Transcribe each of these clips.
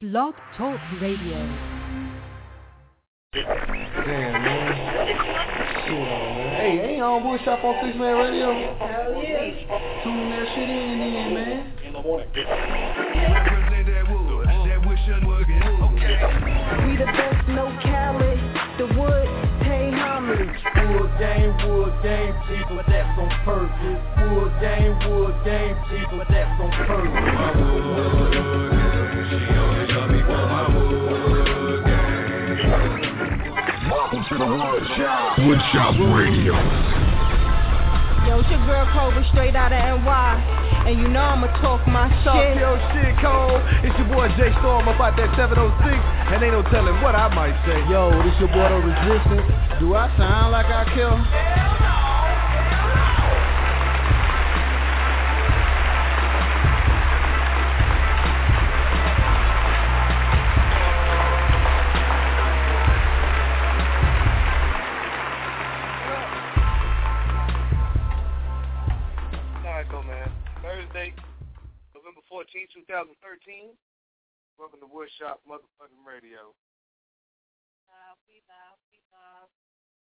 Blog Talk Radio. Damn, man. Shit on, man. Hey, ain't on Woodshop on Six Man Radio? Hell yeah. Tune that shit in then, man. In the morning. We the best, no Cali. The wood, homage. Wood game, wood game, but that's on purpose. Wood game, wood game, but that's on purpose. Welcome to the Woodshop. Woodshop Radio. Yo, it's your girl Cobra straight out of NY. And you know I'ma talk my Talk shit. your shit, Cole. It's your boy J Storm about that 706, and ain't no telling what I might say. Yo, this your boy The Resistance. Do I sound like I kill? Welcome to Woodshop Motherfucking Radio.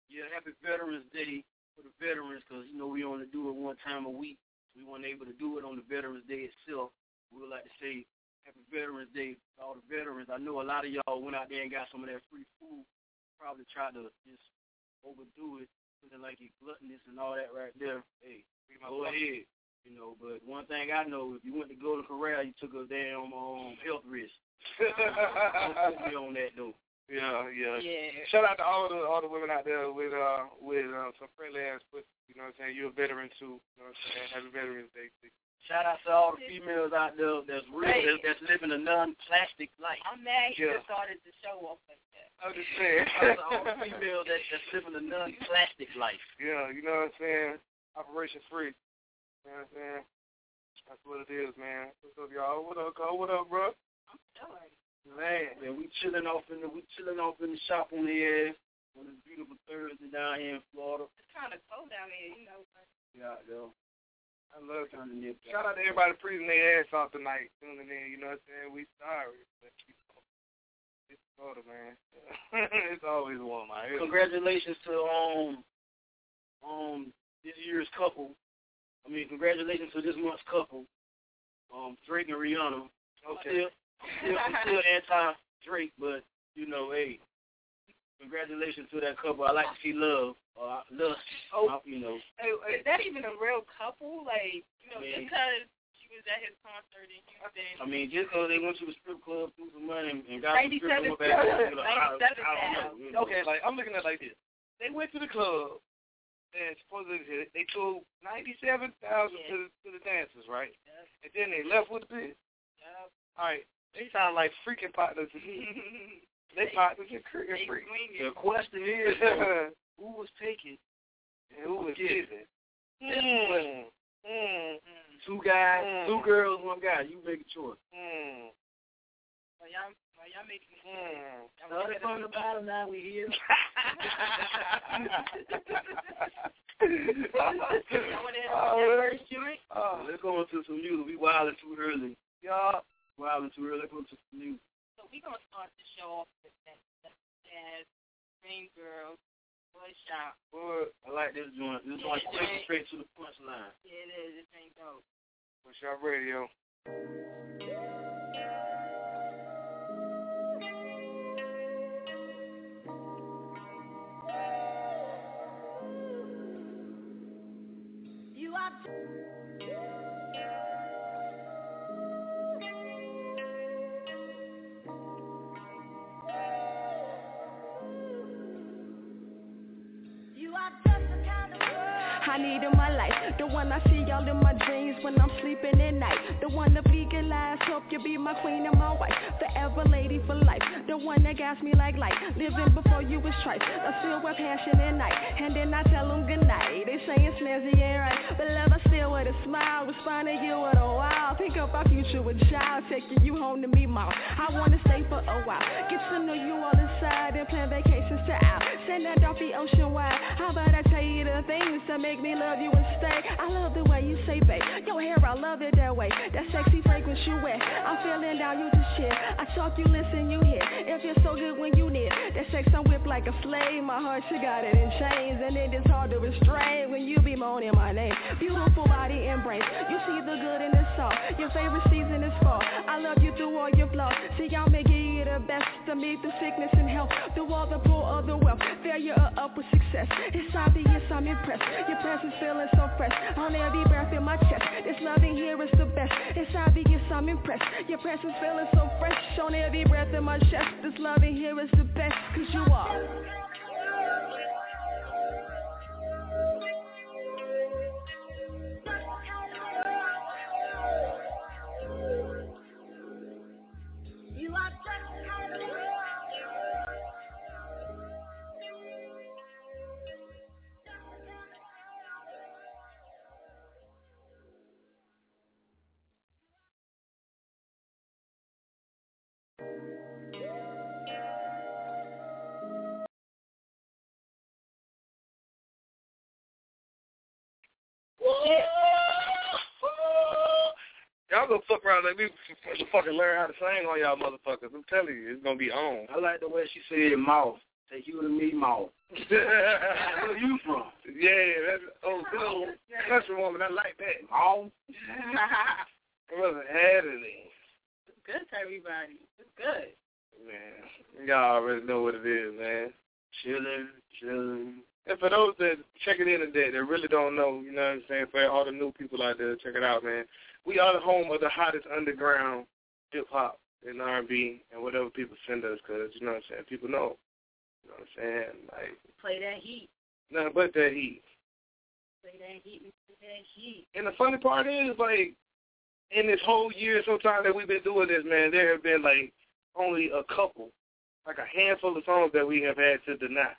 Yeah, happy Veterans Day for the veterans because, you know, we only do it one time a week. We weren't able to do it on the Veterans Day itself. We would like to say happy Veterans Day to all the veterans. I know a lot of y'all went out there and got some of that free food. Probably tried to just overdo it, feeling like you gluttonous and all that right there. Hey, go ahead. You know, but one thing I know, if you went to Golden Corral, you took a damn um, health risk. Don't put me on that though. Yeah, yeah. Yeah. Shout out to all the all the women out there with uh with uh, some friendly ass pussy. You know what I'm saying? You're a veteran too. You know what I'm saying? Happy Veterans Day. too. Shout out to all the females out there that's real, that's, that's living a non-plastic life. I'm mad you Yeah. started the show off like that. I'm just saying. Shout out to all the females that, that's living a non-plastic life. Yeah, you know what I'm saying? Operation free. You know what I'm saying? That's what it is, man. What's up, y'all? What up, Cole? What up, bro? I'm sorry. Man, man, we chilling off in the we chilling off in the shop on the air on this beautiful Thursday down here in Florida. It's kind of cold down here, you know. But Yeah, yo. I love trying to nip. Shout out to everybody freezing their ass off tonight, tuning in. You know what I'm saying? We sorry, but you know, it's Florida, man. it's always warm out here. Congratulations to um um this year's couple. I mean, congratulations to this month's couple, um Drake and Rihanna. Okay. Still, still, still anti Drake, but you know, hey, congratulations to that couple. I like to see love, uh, love, Oh. you know. is that even a real couple? Like, you know, Man. just because she was at his concert in Houston. I mean, just because they went to the strip club, threw some money, and got some strip 97 club back home, you know, I, I don't know. Okay, like I'm looking at it like this. They went to the club, and supposedly they took ninety-seven thousand Yeah. to the, to the dancers, right? And then they left with the bill. Yeah. All right, they sound like freaking partners. they partners in freaking They freak. swinging. The question is, though, who was taking and who was giving? Mm. Mm. Two guys, Mm. two girls, one guy. You make a choice. Mm. Well, y'all, well, y'all making me Mm. Y'all Started making from the bottom, now we here. Y'all want to hit that man. first joint? Oh, let's go into some music. We wilding too early. Y'all wilding too early. Let's go some music. So we're going to start the show off with that, that jazz, Green Girls, Boy Shop. Boy, I like this joint. This joint Yeah, takes you straight to the punchline. Yeah, it is. This ain't dope. What's your radio? You are one I see all in my dreams when I'm sleeping at night. The one to legalize, hope you be my queen and my wife. Forever lady for life. The one that gas me like light. Living before you was trife I still with passion at night. And then I tell them good night They say it's snazzy, ain't right. But love I still with a smile. Respond to you with a wow. Think of our future with child. Taking you home to me, mom I wanna stay for a while. Get to know you all inside And plan vacations to out. Send that off the ocean wide. How about I tell you the things that make me love you and stay I love the way you say, babe Your hair, I love it that way That sexy fragrance you wear I'm feeling down you to shit I talk, you listen, you hear. It feels so good when you near. That sex I'm whipped like a slave. My heart, she got it in chains. And it is hard to restrain when you be moaning my name. Beautiful body brain. You see the good in the salt. Your favorite season is fall. I love you through all your flaws. See, y'all may give the best to meet the sickness and health. Through all the poor of the wealth. Failure or up with success. It's obvious I'm impressed. Your presence feeling so fresh. On every breath in my chest. This loving here is the best. It's obvious I'm impressed. Your presence feeling so fresh. On every breath in my chest. This loving here is the best. Cause you are. Y'all gonna fuck around like we fucking learn how to sing on y'all motherfuckers. I'm telling you, it's gonna be on. I like the way she said mouth. Take you to me mouth. Where you from? Yeah, that's oh good old country woman. I like that. Mouth. I wasn't having it. It's good to everybody. It's good. Man, y'all already know what it is, man. Chilling, chilling. And for those that check it in today that really don't know, you know what I'm saying, for all the new people out there, check it out, man. We are the home of the hottest underground hip hop and R&B and whatever people send us, cause you know what I'm saying, people know. You know what I'm saying, like Play that heat. nothing but that heat. Play that heat. Play that heat. And the funny part is, like, in this whole year, sometime that we've been doing this, man, there have been like only a couple, like a handful of songs that we have had to deny.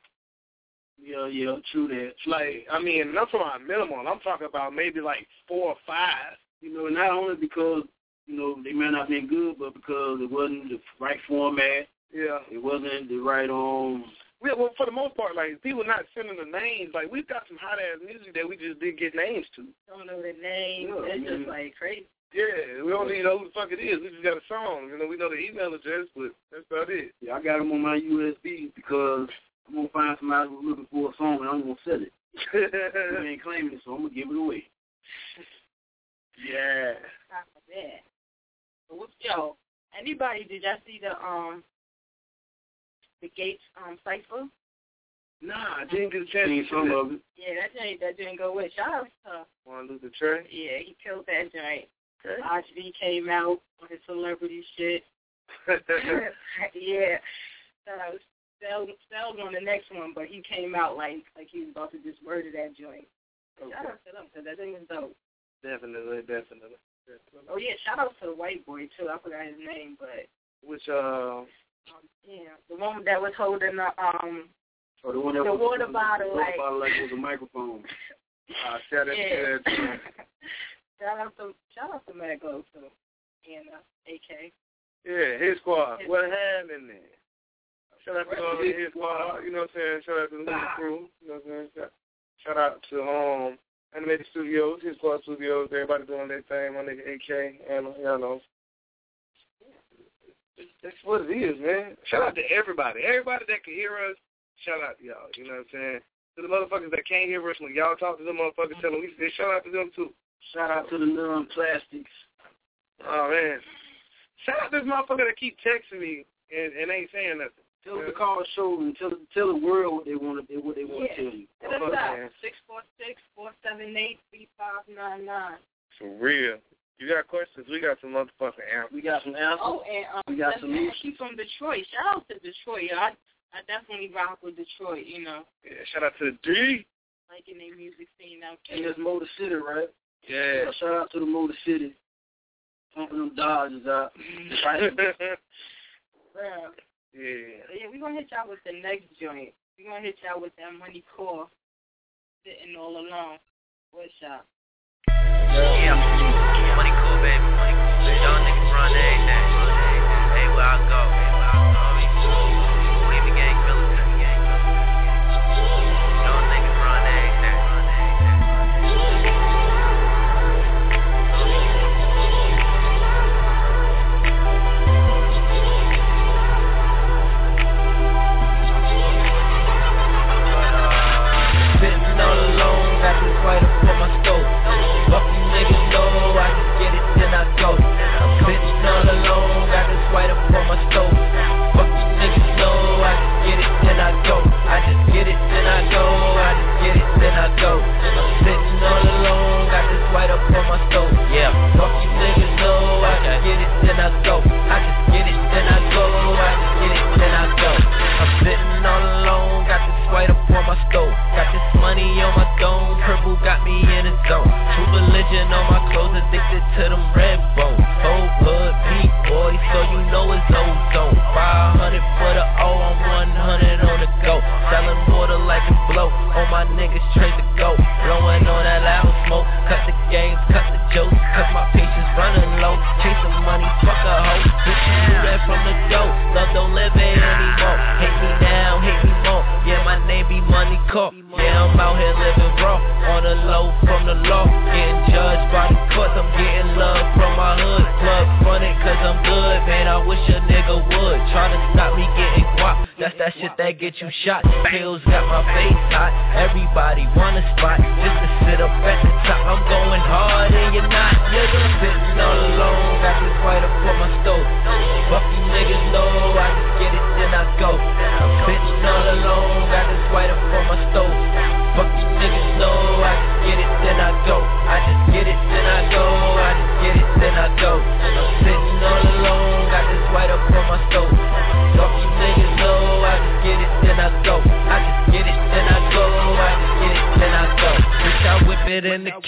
Yeah, yeah, true that. Like, I mean, not from our minimum. I'm talking about maybe like four or five. You know, not only because you know they may not have been good, but because it wasn't the right format. Yeah. It wasn't the right um. We, well, for the most part, like people not sending the names. Like we've got some hot ass music that we just didn't get names to. Don't know the name. Yeah, it's man. just like crazy. Yeah, we don't even know who the fuck it is. We just got a song. You know, we know the email address, but that's about it. Yeah, I got them on my USB because I'm gonna find somebody who's looking for a song and I'm gonna sell it. I ain't claiming it, so I'm gonna give it away. yeah. Top of that. But what's yo? Anybody? Did y'all see the um the Gates um cipher? Nah, I didn't get a chance to some of it. Yeah, that joint that didn't go with. Shout out to Martin Luther Trey. yeah, he killed that joint. Okay. Oshby came out with his celebrity shit. yeah. So I was spelled, spelled on the next one, but he came out like like he was about to just murder that joint. Shout out to them because that thing is dope. Definitely, definitely. definitely. Oh yeah, shout out to the white boy too. I forgot his name, but Which uh, um, yeah, the one that was holding the um Or the one that The was, water bottle, water like- bottle like it was a microphone. uh shout out yeah. to that. shout out to shout out to Matt Go too, and uh, AK. Yeah, his squad. What happened there? Shout out to all his squad. You know what I'm saying? Shout out to the crew. You know what I'm saying? Shout, shout out to um Animated Studios, his squad studios. Everybody doing their thing. My nigga AK and y'all know. That's what it is, man. Shout out to everybody. Everybody that can hear us. Shout out to y'all. You know what I'm saying? To the motherfuckers that can't hear us when y'all talk to them motherfuckers, tell them we say shout out to them too. Shout out to the non-plastics. Oh man. Shout out to this motherfucker that keep texting me and, and ain't saying nothing. Tell them to call the show and tell tell the world what they want to what they want Yeah. to tell you. Hit us fuck, up six four six four seven eight three five nine nine. For real. You got questions? We got some motherfucking answers. We got some answers. Oh, and um, We got that's some Ashley from Detroit. Shout out to Detroit. I I definitely rock with Detroit. You know, Yeah, shout out to the D. liking their music scene out And there. it's Motor City, right? Yeah. Shout out to the Motor City. Pumping them Dodgers out. Right. Yeah. yeah. Yeah, we're gonna hit y'all with the next joint. We're gonna hit y'all with that money core sitting all alone. What's up? Yeah, money cool, baby. Y'all niggas run everything. Everywhere I go.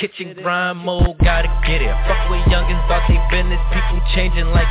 Kitchen, grind mode, gotta get it. Fuck with youngins about they business, people changing like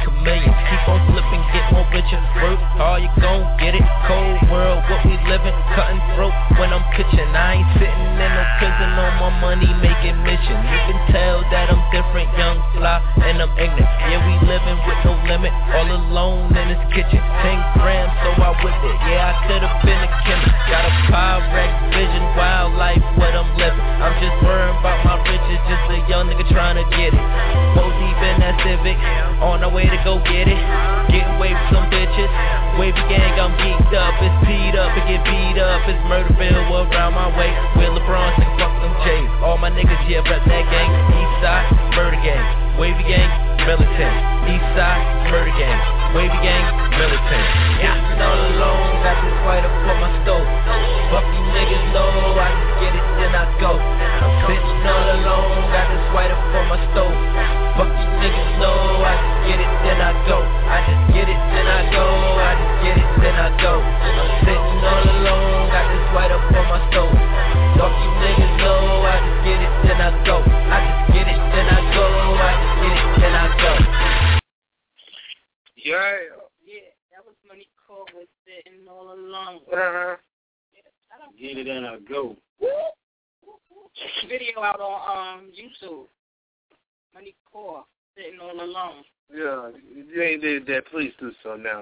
alone. Yeah, you ain't did that. Please do so now.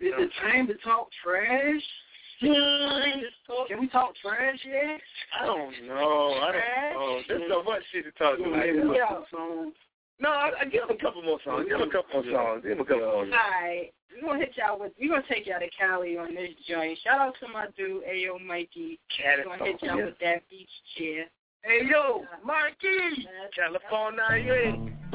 Is it time to talk trash? Can we talk trash yet? I don't know. I don't know. There's so much shit to talk about. Yeah. No, I, I give him a couple more songs. Give him a couple more songs. Give him a couple more. songs. Alright. We're gonna hit y'all with we're gonna take y'all to Cali on this joint. Shout out to my dude Ayo Mikey. We're gonna hit y'all with that beach chair. Hey yo, uh, Mikey, uh, California. Yeah.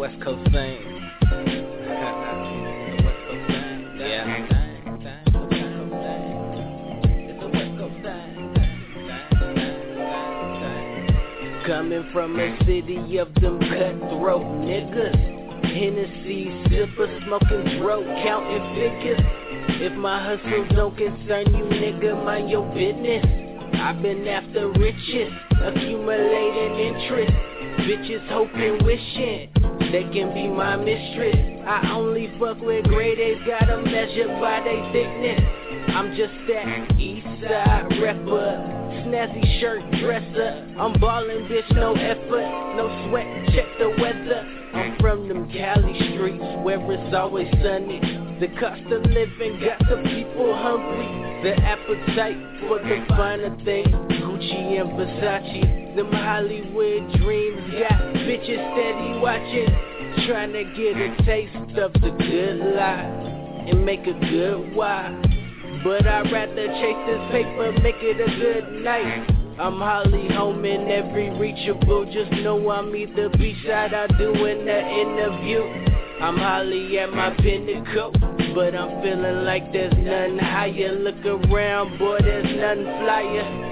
West Coast thing. It's a West Coast thing. Yeah. It's a West Coast thing. Coming from a city of them cutthroat niggas. Hennessy, sipper, smoking dro, counting figures. If my hustle don't concern you, nigga, mind your business. I've been after riches, accumulating interest. Bitches hoping, wishing they can be my mistress. I only fuck with grade A's, gotta measure by they thickness. I'm just that east side rapper. Snazzy shirt dresser. I'm ballin', bitch, no effort, no sweat, check the weather. I'm from them Cali streets where it's always sunny. The cost of living got the people hungry. The appetite for the finer things. Gucci and Versace. Them Hollywood dreams got bitches steady watching. Trying to get a taste of the good life and make a good wife. But I'd rather chase this paper, make it a good night. I'm Holly home in every reachable. Just know I'm either beside or doing the interview. I'm Holly at my pinnacle, but I'm feeling like there's nothing higher. Look around, boy, there's nothing flyer.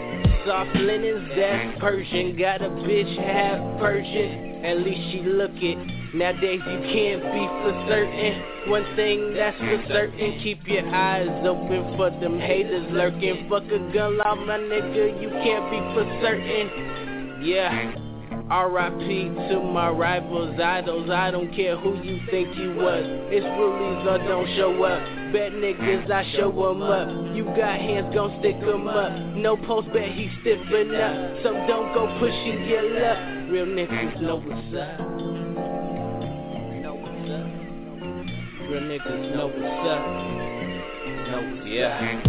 Soft linens, that's Persian. Got a bitch half Persian, at least she look it. Nowadays you can't be for certain. One thing that's for certain, keep your eyes open for them haters lurking. Fuck a gun law, my nigga, you can't be for certain. Yeah. R.I.P. to my rivals, idols. I don't care who you think you was. It's rulers or don't show up. Bet niggas, I show 'em up. You got hands, gon' stick 'em up. No post bet, he stiffen up. So don't go pushing your luck. Real niggas know what's up. Real niggas know what's up. Know yeah.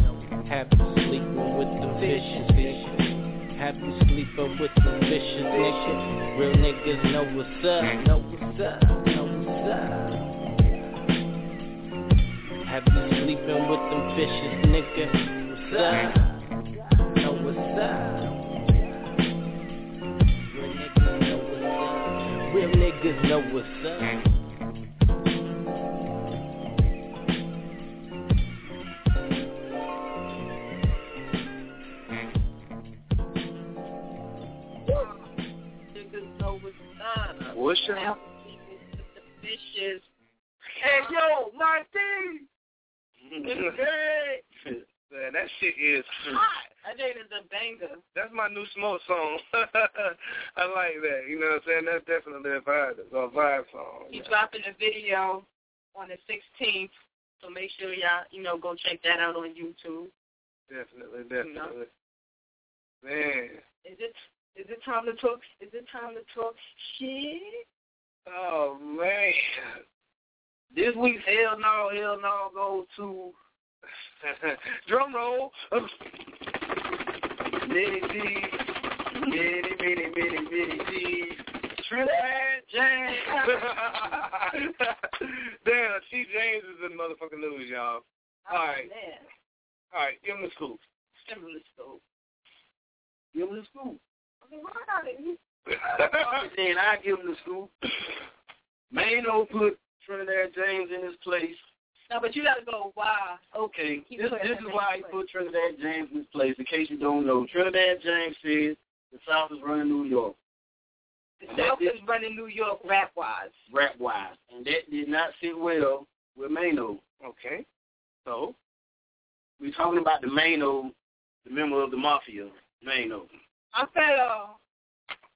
Happy sleeping with the vicious bitches. Happy sleeping with the vicious niggas. Real niggas know what's up. Know what's up. Know what's up. Happy sleeping with them vicious niggas. What's up? Know what's up? Real niggas Know what's up. Real niggas know what's up. What's your Vicious. Hey yo, Martin. hey. Man, that shit is hot. I think it's a banger. That's my new smoke song. I like that. You know what I'm saying? That's definitely a vibe, a vibe song. He's dropping a video on the 16th, so make sure y'all, you know, go check that out on YouTube. Definitely, definitely. Man. Is it is it time to talk? Is it time to talk shit? Oh man. This week's Hell No, Hell No goes to Drum roll. Minnie G, Minnie, Minnie, Minnie, Minnie G, Trinidad James. Damn, Chief James is in motherfucking news, y'all. Oh, All right. Man, All right, give him the scoop. Give him the scoop. I mean, why not? You- then I give him the scoop. Maino put Trinidad James in his place. No, but you gotta go. Why? Okay, He this, this is why he put Trinidad James in his place. In case you don't know, Trinidad James says the South is running New York, The South is running New York rap wise. rap wise, and that did not sit well with Maino. Okay. So we're talking about the Maino, the member of the mafia, Maino. I felt uh,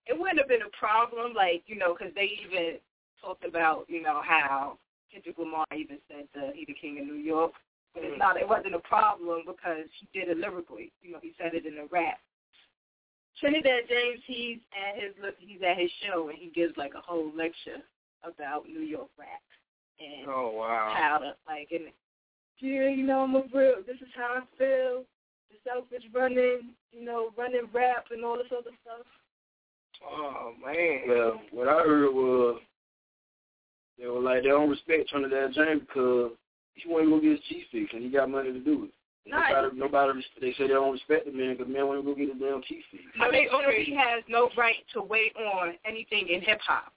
it wouldn't have been a problem, like you know, because they even talked about you know how Kendrick Lamar even said that he the king of New York. But it's not. It wasn't a problem because he did it lyrically. You know, he said it in a rap. Trinidad James, he's at his he's at his show and he gives like a whole lecture about New York rap and Oh wow. how to like and yeah, you know, I'm a real. This is how I feel. The selfish running, you know, running rap and all this other stuff. Oh man. Well, what I heard was they were like they don't respect Trinidad James because he wasn't gonna go get his cheese fix and he got money to do it. Nice. Nobody, nobody, they say they don't respect the man because man won't go get his damn cheese fix. I make sure he has no right to wait on anything in hip hop.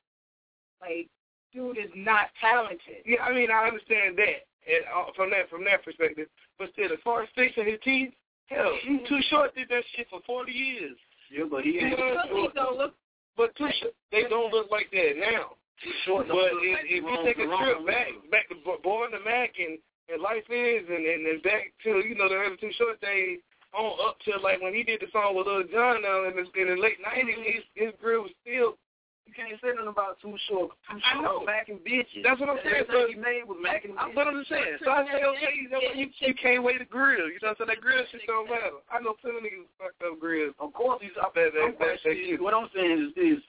Like, dude is not talented. Yeah, I mean I understand that, and uh, from that from that perspective, but still, as far as fixing his teeth, hell, Too Short did that shit for forty years. Yeah, but he ain't know what I'm He saying? don't look. But Too Short, they don't look like that now. too short. But if, if you take a trip back, back to born the Mac and, and Life Is, and, and and back to you know the early Too Short days, on up to like when he did the song with Lil Jon now in the, in the late nineties, mm-hmm. his his grill was still. You can't say nothing about too short. Too I know. Mac and bitches. That's what I'm saying. So, he made was Mac and bitches. but I'm just saying. So I say, okay, you know what? You, you can't wait to grill. You know what I'm saying? That grill shit don't matter. I know plenty of niggas fucked up grills. Of course, he's up there. that- that- that- What I'm saying is this: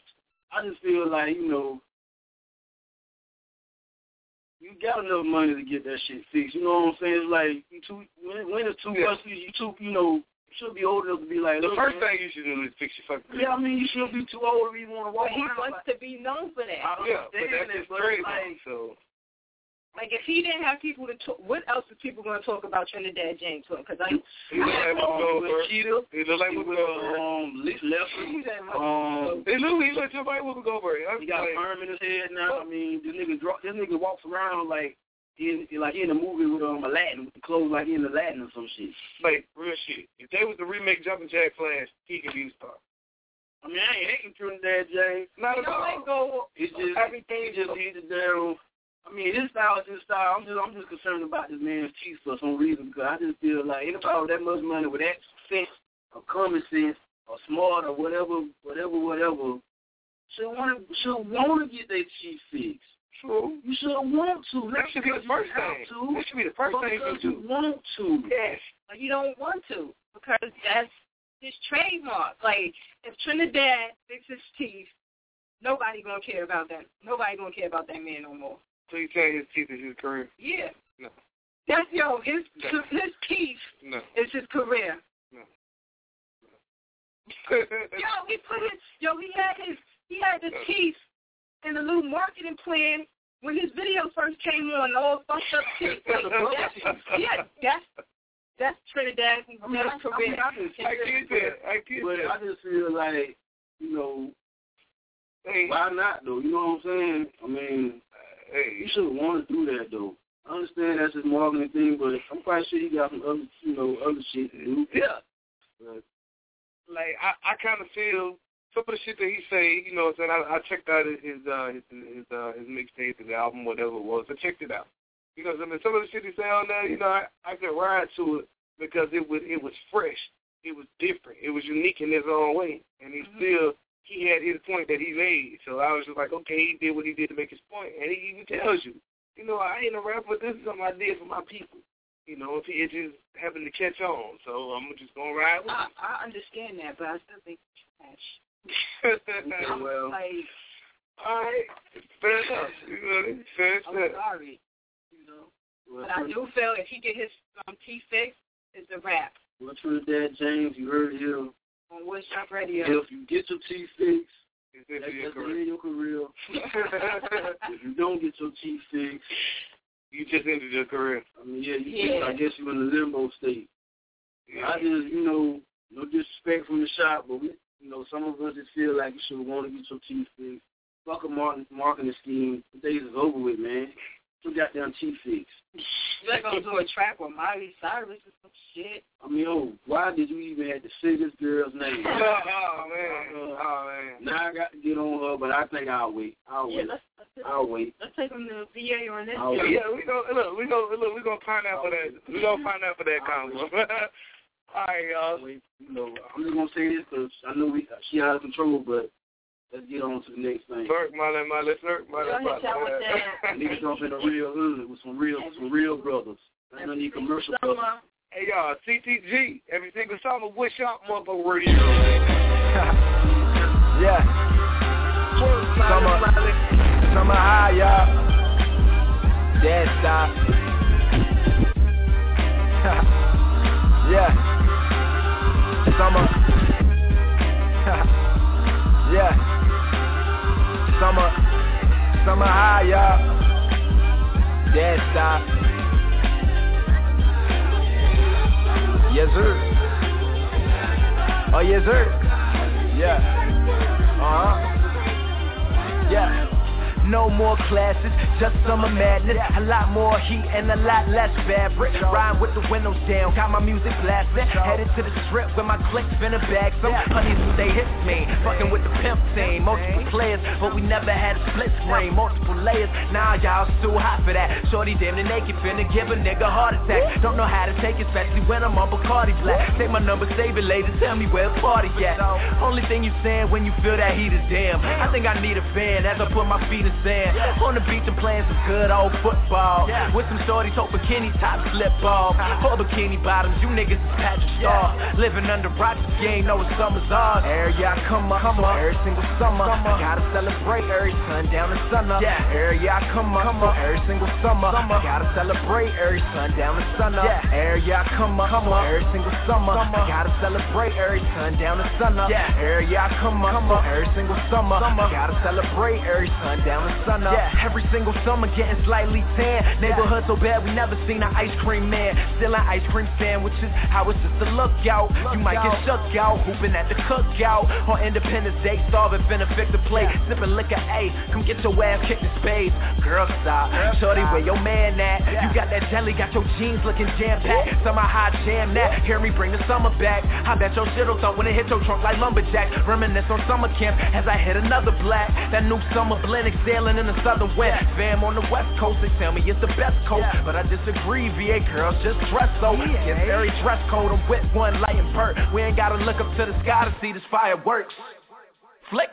I just feel like you know, you got enough money to get that shit fixed. You know what I'm saying? It's like you too when, when it's too Yeah. much, you too you know you should be old enough to be like. The first man, thing you should do is fix your fucking. Yeah, I mean you should be too old to even want to walk But he wants like, to be known for that. I Yeah, but that's it, his but trademark. like, So Like, if he didn't have people to talk, what else is people going to talk about Trinidad James for? Because I, he look like Whoopi Goldberg. He look like he Whoopi Goldberg. um, Lee Um, He look he look just like Whoopi Goldberg. He got a like, perm in his head now. I mean, this nigga draw, this nigga walks around like he in, like he in a movie with um Aladdin, with the clothes like he in Aladdin or some shit. like real shit. If they was to remake Jumpin' Jack Flash, he could be the star. I mean, I ain't hating Trinidad James. Not you at all. they go It's just everything. just he's the damn. I mean, his style is his style. I'm just I'm just concerned about this man's teeth for some reason because I just feel like anybody with that much money with that sense or common sense or smart or whatever, whatever, whatever, should want to should want to get their teeth fixed. True. You should want to. That should be the first thing. To. That should be the first thing you do. want to. Yes. But you don't want to because that's his trademark. Like, if Trinidad fixes his teeth, nobody going to care about that. Nobody going to care about that man no more. So you saying his teeth is his career? Yeah. No. That's yo. His No. his teeth No. is his career. No. Yo, he put his yo. He had his he had his teeth in the new marketing plan when his video first came on. All fucked up teeth. Like, that's, yeah, that's that's Trinidad I mean, I, His I, mean. I can I get that. I get but that. I just feel like, you know, Hey, why not though? You know what I'm saying? I mean, hey, he should have wanted to do that though. I understand that's his marketing thing, but I'm quite sure he got some other, you know, other shit to do. yeah. But Like I, I kind of feel some of the shit that he say. You know, what I'm saying I, I checked out his his uh, his his, uh, his mixtape, his album, whatever it was. I checked it out. You know, what I mean, some of the shit he say on there, you know, I, I could ride to it because it was it was fresh, it was different, it was unique in his own way, and he still he had his point that he made. So I was just like, okay, he did what he did to make his point, and he even tells you, you know, I ain't a rapper. This is something I did for my people. You know, it just happened to catch on, so I'm just gonna ride with I, it. I understand that, but I still think it's trash. Okay, I'm well, like, All right, fair enough. You know, fair I'm sorry, you know. well, But I do feel if he get his um, teeth fixed, it's a wrap well, Trinidad James, you heard here. on Woodshop Radio. If you get your teeth fixed, that's, your the career? end of your career. if you don't get your teeth fixed, you just ended your career. I mean, yeah, you Yeah. I guess you're in the limbo state. I just, you know, no disrespect from the shop, but we, you know, some of us just feel like you should want to get your teeth fixed. Fuck a marketing, marketing scheme. The days is over with, man. Get your goddamn teeth fixed. You're gonna do a track with Miley Cyrus or some shit. I mean, oh, why did you even have to say this girl's name? oh man, oh man. now I got to get on her, but I think I'll wait. I'll Yeah, wait. let's let's, I'll wait. let's take him to VA on this. I'll Yeah, yeah, we gonna look, we gonna look, we gonna find out for that. We gonna find out for that combo. All right, y'all. Wait, you know, I'm just gonna say this because I know we, she out of control, but let's get on to the next thing. Lurk, Molly, Molly, lurk, Molly. Go ahead, y'all. Niggas up in the real hood with some real, some real brothers. I don't need commercial brothers. Hey y'all, CTG, every single summer, Wood Shop Motherfucker Radio. Yeah. Summer, summer high, y'all. Dead stop. yeah. Summer. yeah. Summer, summer high, y'all. Dead stop. Yes, sir. Oh, yes, sir. Yeah. Uh-huh. Yeah. No more classes, just summer madness. A lot more heat and a lot less fabric. Rhyme with the windows down, got my music blasting. Headed to the strip with my click finna bag some honeys who they hit me. Fucking with the pimp team, multiple players, but we never had a split screen. Multiple layers, now y'all too hot for that. Shorty damn near naked, finna give a nigga heart attack. Don't know how to take it, especially when I'm on Bacardi Black. Take my number, save it later, tell me where the party at. Only thing you saying when you feel that heat is damn. I think I need a fan as I put my feet in sand. On the beach I'm playing some good old football. With some shorties, hope bikini top slip off. For bikini bottoms, you niggas is Patrick Star. Living under rocks, you ain't know what summer's on. Every year I come up, come up, every single summer. Gotta celebrate every sundown and sun up. Every year I come up, come up, every single summer. Gotta celebrate every sundown and sun up. Every year I come up, come up, every single summer. Gotta celebrate every sundown and sun up. Every year I come up, come up, every single summer. Gotta celebrate every sundown and sun up. Every single summer getting slightly tan. Neighborhood so bad we never seen an ice cream man. Still an ice cream sandwiches. How it's just a lookout. You might get shook out, hooping at the cookout. On Independence Day, starving, finna fix a plate. Sipping liquor, ayy, come get your ass kicked in spades. Girl, stop. Shorty, where your man at? You got that jelly, got your jeans looking jam-packed. Summer hot jam that. Hear me bring the summer back. I bet your shit'll thump when it hit your trunk like lumberjack. Reminisce on summer camp as I hit another black. That new summer blend exhaling in the southern wind. Fam on the west coast, they tell me it's the best coast. But I disagree, VA girls just dress so. It's very dress code, I'm with one light and perk. We ain't gotta look up to the sky to see this fireworks. Flick.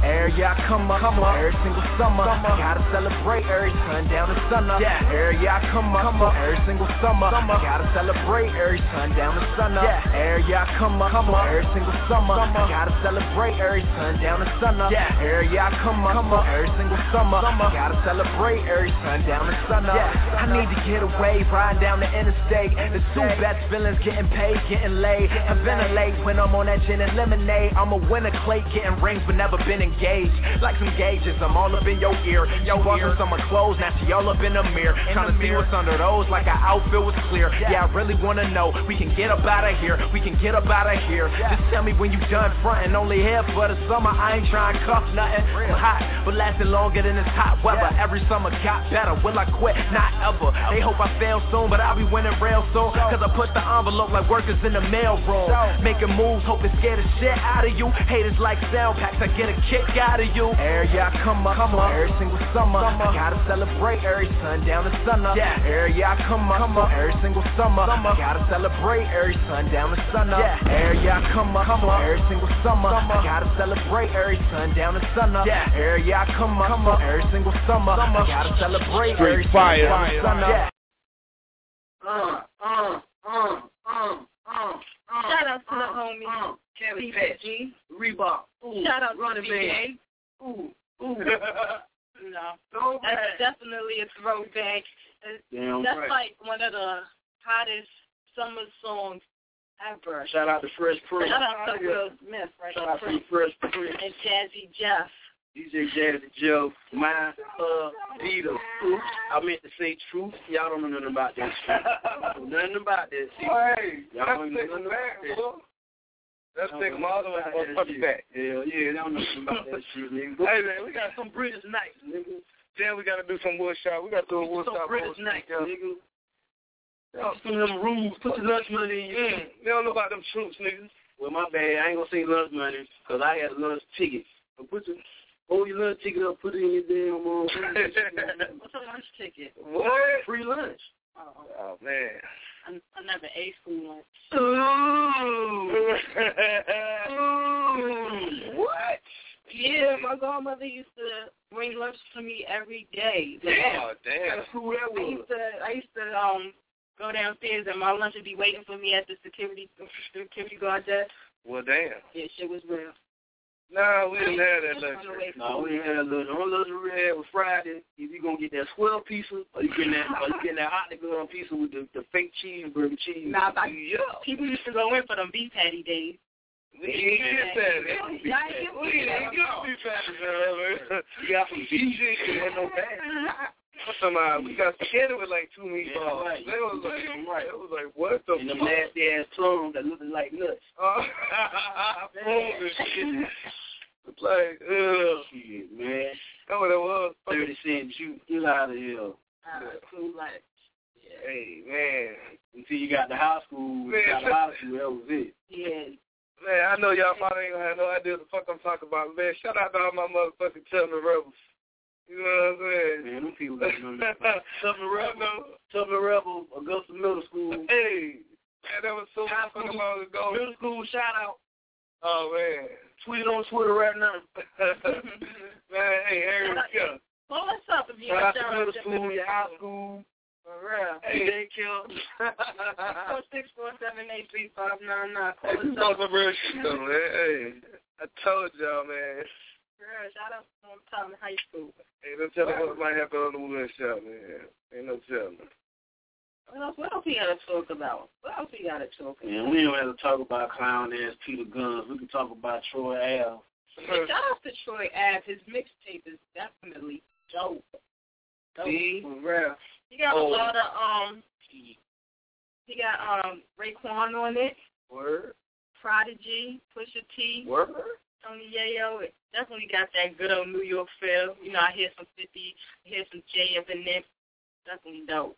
Every year I come up, come up, every single summer. summer. Gotta celebrate every sundown and sun up. Yeah. Every year I come up, come up, every single summer. summer. Gotta celebrate every sundown and sun up. Yeah. Every year I come up, come up, every single summer. summer. Gotta celebrate every sundown and sun up. Yeah. Every year I come up, come up, every single summer. summer. Gotta celebrate every sundown and sun up. Yeah. I need to get away, riding down the interstate. The two best feelings, getting paid, getting laid. I ventilate when I'm on that gin and lemonade. I'm a winner, Clay, getting rings but never been engaged. Like some gauges, I'm all up in your ear. Yo, wasn't summer clothes, now she all up in the mirror. Trying to see what's under those, like our outfit was clear. Yeah, I really wanna know. We can get up out of here, we can get up out of here. Just tell me when you done frontin', only here for the summer. I ain't trying to cuff nothing. I'm hot, but lasting longer than this hot weather. Every summer got better. Will I quit? Not ever. They hope I fail soon, but I'll be winning real soon. Cause I put the envelope like workers in the mail room. Making moves, hoping scare the shit out of you. Haters like sound packs, I get a kick out of you. Every year I come up, come up, every single summer. summer. Gotta celebrate every sundown and sun up. Yeah. Every year I come up, come up, every single summer. summer. Gotta celebrate every sundown and sun up. Yeah. Every year I come up, come up, every single summer. summer. Gotta celebrate every sundown and sun up. Yeah. Every year I come up, come up, every single summer. summer. Gotta celebrate every fire. sundown and sun up. Yeah. Uh, uh, uh, uh, uh. Shout out to the homie. Kevin Steve G. Reebok. Ooh, Shout out running to man. Ooh, ooh. No, so that's definitely a throwback. Damn That's right. like one of the hottest summer songs ever. Shout out to Fresh Prince. Shout out to Will Smith, right? Shout out to Fresh Prince. And Jazzy Jeff. DJ Jazzy Joe, my uh Vita. I meant to say truth. Y'all don't know nothing about that shit. Know nothing about that shit. Hey, Y'all don't know nothing about back, that. bro. That's Y'all taking don't my know other about that back. Hell yeah, they don't know nothing about that shit, nigga. Hey man, we got some British nights, nigga. Then we gotta do some woodshop. We gotta do a Some woodshop. British bullshit, nights, yeah. nigga. Oh, some of them rules. Put your lunch money in your Mm, they don't know about them troops, niggas. Well, my bad. I ain't gonna say lunch money because I had a lunch ticket. But put your hold your lunch ticket up, put it in your damn um, What's a lunch ticket? What? free lunch. Oh, Oh man. Never ate food lunch. Ooh. what? Yeah, my grandmother used to bring lunch to me every day. Oh damn. Who that I used to I used to um go downstairs and my lunch would be waiting for me at the security security guard desk. Well damn. Yeah, shit was real. Nah, we didn't have that Just luxury. away from we ain't had a lunch. The only lunch we had was Friday. If you gonna get that swell pizza, or you getting that, or you getting that hot dog pizza with the, the fake cheeseburger cheese. Nah, but Yeah. people used to go in for them beef patty days. We ain't get that. Yeah, I ain't get We ain't get beef patties, man. You got some beef chicken and no fat. Somehow we got together with like two Yeah, meatballs. right. They was like, Right. it was like, what the And them nasty ass plums that looking like nuts. Uh, plums and shit. Like, ugh. Shit, man. That's what it was. Thirty cent juice. Get out of here. Uh, cool lunch. Hey, man. Until you got to high school, you got to high school, that was it. Yeah. Man, I know y'all probably ain't gonna have no idea what the fuck I'm talking about. Man, shout out to all my motherfucking Tubman Rebels. You know what I'm saying? Man, them people got nothing. Southern Rebel, Southern Rebel, Augusta Middle School. Hey, man, that was so High fucking school. long ago. Middle school shout out. Oh, man. Tweet on Twitter right now. man, hey, Aaron, yeah. Well, what's up if you Shout out got to middle school, your high school. For real. Hey, daycare. Four six four seven eight three five nine nine. Hey, Call us talk some real shit, though, man. Hey, I told y'all, man. For real. Shout out to one time in high school. Ain't no telling what might happen on the wood shop, man. Ain't no telling. What else? What else we gotta talk about? What else we gotta talk about? Man, we don't have to talk about clown ass Peter Gunz. We can talk about Troy Ave. Hey, shout out to Troy Ave. His mixtape is definitely dope. Dope. See? For real. He got Oh. a lot of um. He got um Raekwon on it, Word. Prodigy, Pusha T, Word. Tony Yayo. It definitely got that good old New York feel. You know, I hear some 50, I hear some J up in there. Definitely dope.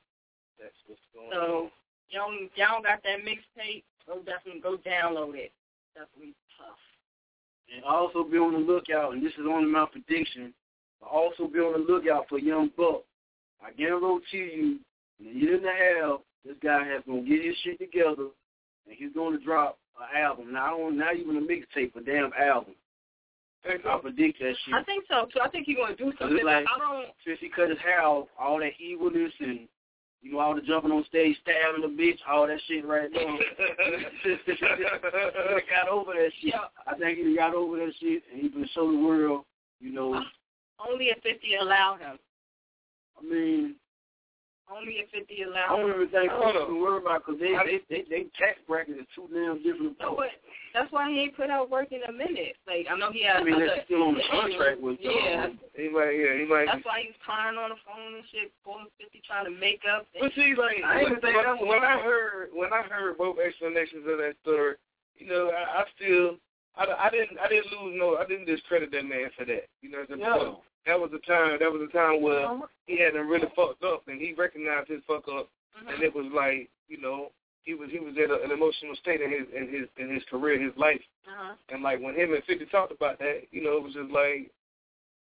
That's what's going on. So, y'all, y'all got that mixtape, go definitely go download it. Definitely tough. And also be on the lookout, and this is only my prediction, but also be on the lookout for Young Buck. I guarantee you, in a year and a half, this guy has going to get his shit together, and he's going to drop an album. Only, not even a mixtape, a damn album. I predict that shit. I think so too. I think he's gonna do something. like, I don't. Since he cut his hair off, all that evilness and you know all the jumping on stage, stabbing the bitch, all that shit right there. he got over that shit. Yeah. I think he got over that shit, and he can show the world, you know. Ah, only if 50 allowed him. I mean, Only if 50 I allow don't him. even think people can worry about because they, they they they tax bracket is too damn different. No, but that's why he ain't put out work in a minute. Like I know he has. I mean, that's still on the contract with Yeah. He might, yeah, he might. That's why he's crying on the phone and shit, calling 50, trying to make up. And, But see, like I ain't when, think when I heard when I heard both explanations of that story, you know, I, I still, I, I didn't, I didn't lose no, I didn't discredit that man for that. You know, the, Yeah. That was a time, that was a time where Uh-huh. he hadn't really fucked up, and he recognized his fuck up, and it was like, you know, he was he was in a, an emotional state in his in his in his career, his life, uh-huh. and like when him and Fifty talked about that, you know, it was just like.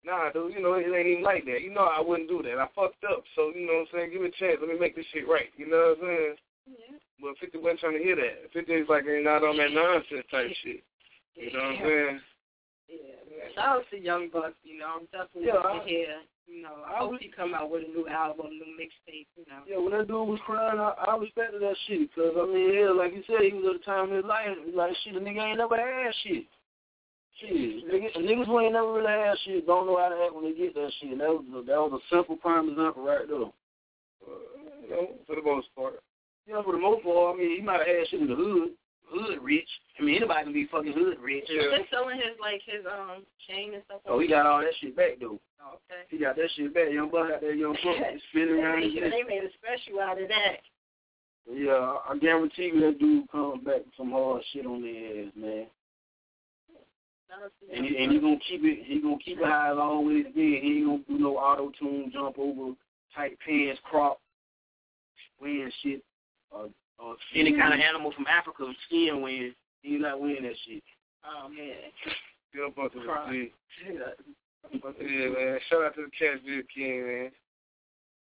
Nah, dude, you know, it ain't even like that. You know, I wouldn't do that. I fucked up. So, you know what I'm saying? Give me a chance. Let me make this shit right. You know what I'm saying? Yeah. But 50 wasn't trying to hear that. 50 is like, ain't not on that nonsense type shit. You know what I'm saying? Yeah. Shout out to Young Buck, you know, I'm definitely Yeah, yeah, I- here. You know, I I hope was- he come out with a new album, new mixtape, you know. Yeah, when that dude was crying, I, I respected that shit. Cause I mean, yeah, like you said, he was at a time in his life, like shit, the nigga ain't never had shit. Shit, niggas, niggas who ain't never really had shit don't know how to act when they get that shit. And that was a, that was a simple prime example right there. Uh, you know, for the most part. Yeah, for the most part, I mean, he might have had shit in the hood, hood rich. I mean, anybody can be fucking hood rich. Just selling his like his um chain and stuff. Oh, he got all that shit back though. Oh, okay. He got that shit back. Young buck out there, young buck, spinning around and they, they made a special out of that. Yeah, I guarantee you that dude comes back with some hard shit on their ass, man. Shout out to And he, and he Buck. gonna keep it. He gonna keep it how it's always been. He ain't gonna do no auto tune, jump over, tight pants, crop, wearing shit, or, or any kind of animal from Africa, skin wearing. He not wearing that shit. Oh man. Get up onto the Cry. sea. Yeah, man. Shout out to the Cashville King, man.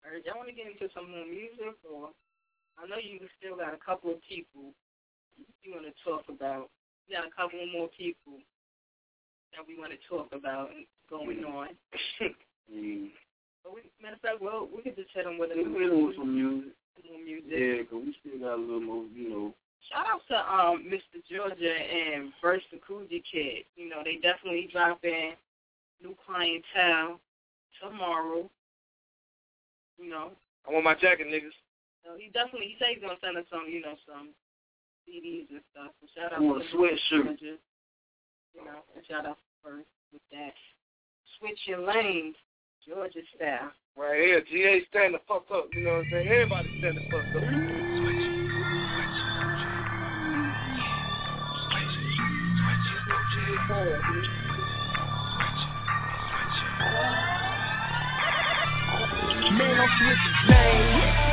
Alright, y'all want to get into some more music, or I know you still got a couple of people you want to talk about. You got a couple more people that we want to talk about and going on. Mm. But we, matter of fact, well, we could just hit them with a We we want some music. Music. Yeah, 'cause we still got a little more, you know. Shout out to um Mr. Georgia and Burst the Coogi Kid. You know, they definitely dropping new clientele tomorrow. You know. I want my jacket, niggas. So he definitely he said he's gonna send us some, you know, some CDs and stuff. So shout out I want to a sweatshirt. Georgia. You know, and shout out first with that. Switching lanes, Georgia style. Right here, GA stand the fuck up. You know what I'm saying? Everybody stand the fuck up. Man, I'm switching lanes.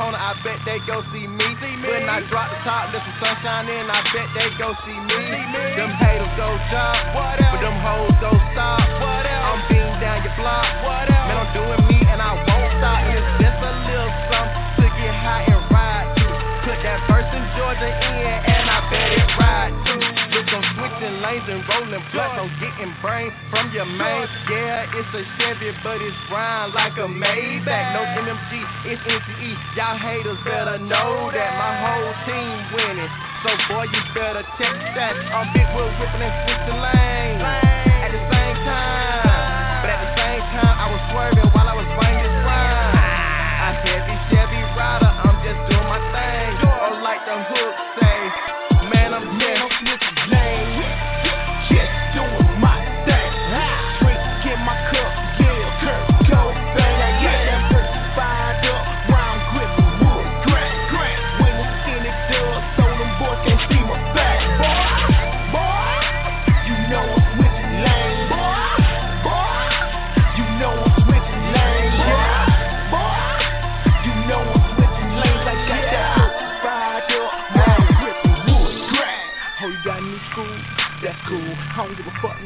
Corner, I bet they go see me. See me. When I drop the top, let some sunshine in, I bet they go see me. Them haters go jump, but them hoes don't stop. Lanes and rolling blunts. I'm getting brain from your main. Yeah, it's a Chevy, but it's brown like a Maybach. No MMG, it's NCE. Y'all haters better know that my whole team winning. So boy, you better check that. I'm big wheel whipping and switching lanes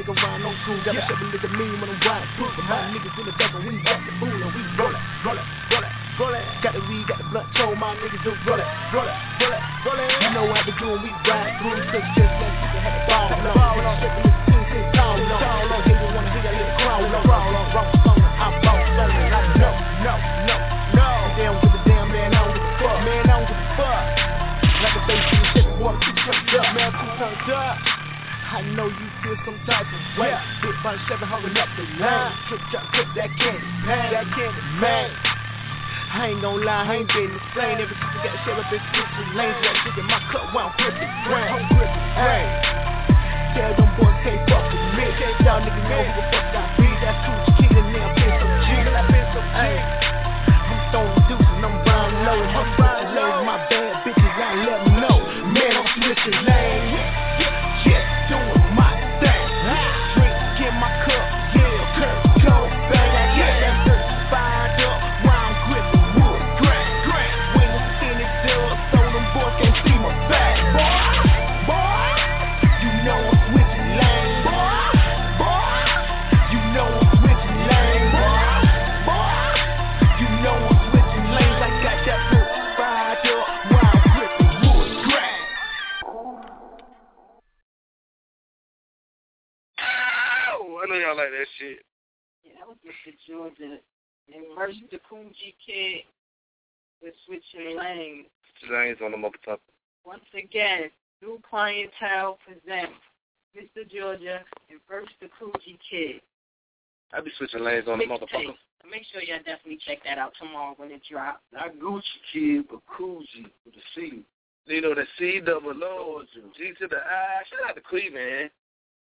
nigga, rhyme no school. Got myself a nigga mean when I'm riding through. But my niggas in the back and we got the fool and we roll it, roll it, roll it, roll it. Got the weed, got the blunt, told my niggas to roll it, roll it, roll it, roll it. You know how we do when we ride through. Cause just like people had a ball on. Niggas shaking this team since tall on. Tall on, they don't wanna hear that little crawl on. Crawl on, wrong song, I know you feel some type of way. Big bunch seven hurrying up the line. Trip chop, put that candy, man, that candy, man. I ain't gon' lie, I ain't been the same ever since the shit up in switching lanes. That shit in my cup, wow, I'm gripping, I'm gripping, hey. Tell them boys can't fuck with me. Y'all niggas know who the fuck I be. That's who's kidding me. I've been so G. I've been so G. that was Mr. Georgia. And first the Coogi Kid with switching lanes. James on the motherfucker. Once again, new clientele presents Mr. Georgia and first the Coogi Kid. I be switching lanes on the motherfucker. Make sure y'all definitely check that out tomorrow when it drops. Not Gucci Kid, but Coogi with the a C. You know the C double O G to the I. Shout out to Cleveland, man.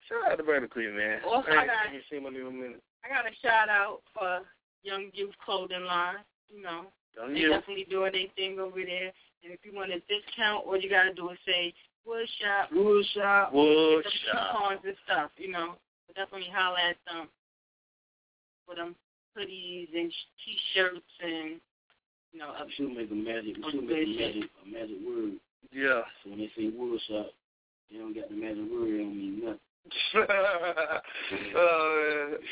Shout out to Brandon Cleveland, man. Also, I I got- ain't seen him in a minute. I got a shout out for Young Youth Clothing Line. You know, Young they Youth. definitely doing their thing over there. And if you want a discount, all you gotta do is say Wood Shop, Wood Shop, Wood get coupons and stuff. You know, so definitely holler at them for them hoodies and t-shirts and you know. We should make a magic. We should make a magic, a magic word. Yeah. So when they say wood shop, they don't got the magic word. It don't mean nothing. Uh,